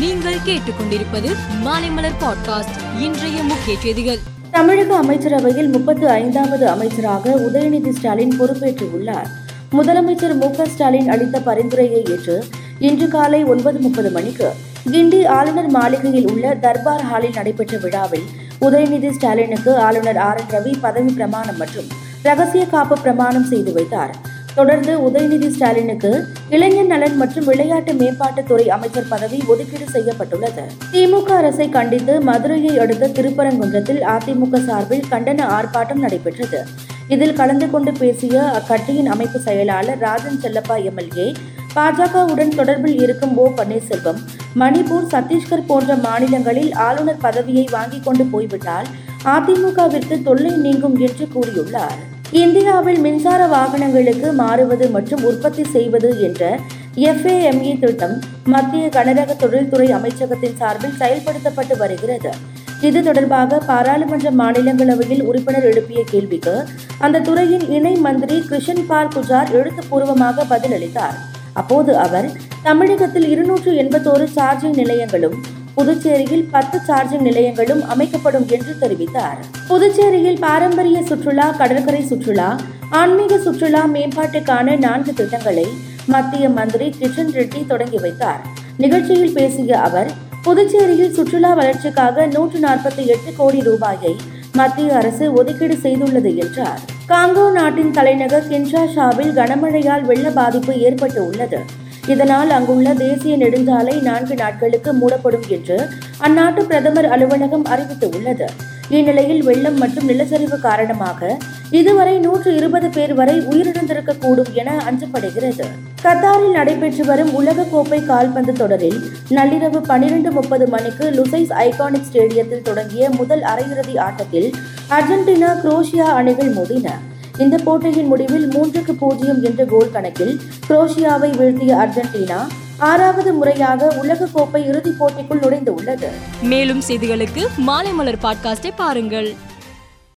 நீங்கள் கேட்டுக்கொண்டிருப்பது மாலைமலர் பாட்காஸ்ட் இன்றைய முக்கிய செய்திகள். தமிழக அமைச்சரவையில் முப்பத்து ஐந்தாவது அமைச்சராக உதயநிதி ஸ்டாலின் பொறுப்பேற்றுள்ளார். முதலமைச்சர் மு ஸ்டாலின் அளித்த பரிந்துரையை ஏற்று இன்று காலை ஒன்பது முப்பது மணிக்கு கிண்டி ஆளுநர் மாளிகையில் உள்ள தர்பார் ஹாலில் நடைபெற்ற விழாவில் உதயநிதி ஸ்டாலினுக்கு ஆளுநர் ஆர் என் ரவி பதவி பிரமாணம் மற்றும் ரகசிய காப்பு பிரமாணம் செய்து வைத்தார். தொடர்ந்து உதயநிதி ஸ்டாலினுக்கு இளைஞர் நலன் மற்றும் விளையாட்டு மேம்பாட்டுத்துறை அமைச்சர் பதவி ஒதுக்கீடு செய்யப்பட்டுள்ளது. திமுக அரசை கண்டித்து மதுரையை அடுத்த திருப்பரங்குன்றத்தில் அதிமுக சார்பில் கண்டன ஆர்ப்பாட்டம் நடைபெற்றது. இதில் கலந்து கொண்டு பேசிய அக்கட்சியின் அமைப்பு செயலாளர் ராஜன் செல்லப்பா எம்எல்ஏ பாஜகவுடன் தொடர்பில் இருக்கும் ஓ பன்னீர்செல்வம் மணிப்பூர் சத்தீஸ்கர் போன்ற மாநிலங்களில் ஆளுநர் பதவியை வாங்கிக் கொண்டு போய்விட்டால் அதிமுகவிற்கு தொல்லை நீங்கும் என்று கூறியுள்ளார். இந்தியாவில் மின்சார வாகனங்களுக்கு மாறுவது மற்றும் உற்பத்தி செய்வது என்ற எஃப்ஏஎம்இ திட்டம் மத்திய கனரக தொழில்துறை அமைச்சகத்தின் சார்பில் செயல்படுத்தப்பட்டு வருகிறது. இது தொடர்பாக பாராளுமன்ற மாநிலங்களவையில் உறுப்பினர் எழுப்பிய கேள்விக்கு அந்த துறையின் இணை மந்திரி கிருஷன் பால் குஜார் எழுத்துப்பூர்வமாக பதிலளித்தார். அப்போது அவர் தமிழகத்தில் இருநூற்று எண்பத்தோரு சார்ஜிங் நிலையங்களும் புதுச்சேரியில் பத்து சார்ஜிங் நிலையங்களும் அமைக்கப்படும் என்று தெரிவித்தார். புதுச்சேரியில் பாரம்பரிய சுற்றுலா கடற்கரை சுற்றுலா ஆன்மீக சுற்றுலா மேம்பாட்டுக்கான நான்கு திட்டங்களை மத்திய மந்திரி கிஷன் ரெட்டி தொடங்கி வைத்தார். நிகழ்ச்சியில் பேசிய அவர் புதுச்சேரியில் சுற்றுலா வளர்ச்சிக்காக நூற்று நாற்பத்தி எட்டு கோடி ரூபாயை மத்திய அரசு ஒதுக்கீடு செய்துள்ளது என்றார். காங்கோ நாட்டின் தலைநகர் கின்ஷாஷாவில் கனமழையால் வெள்ள பாதிப்பு ஏற்பட்டு உள்ளது. இதனால் அங்குள்ள தேசிய நெடுஞ்சாலை நான்கு நாட்களுக்கு மூடப்படும் என்று அந்நாட்டு பிரதமர் அலுவலகம் அறிவித்துள்ளது. இந்நிலையில் வெள்ளம் மற்றும் நிலச்சரிவு காரணமாக இதுவரை நூற்று இருபது பேர் வரை உயிரிழந்திருக்கக்கூடும் என அஞ்சப்படுகிறது. கத்தாரில் நடைபெற்று வரும் உலகக்கோப்பை கால்பந்து தொடரில் நள்ளிரவு பனிரெண்டு முப்பது மணிக்கு லுசைஸ் ஐகானிக் ஸ்டேடியத்தில் தொடங்கிய முதல் அரையிறுதி ஆட்டத்தில் அர்ஜென்டினா குரோஷியா அணிகள் மோதின. இந்த போட்டியின் முடிவில் மூன்றுக்கு பூஜ்ஜியம் என்ற கோல் கணக்கில் குரோஷியாவை வீழ்த்திய அர்ஜென்டினா ஆறாவது முறையாக உலகக்கோப்பை இறுதிப் போட்டிக்குள் நுழைந்துள்ளது. மேலும் செய்திகளுக்கு மாலை மலர் பாட்காஸ்டை பாருங்கள்.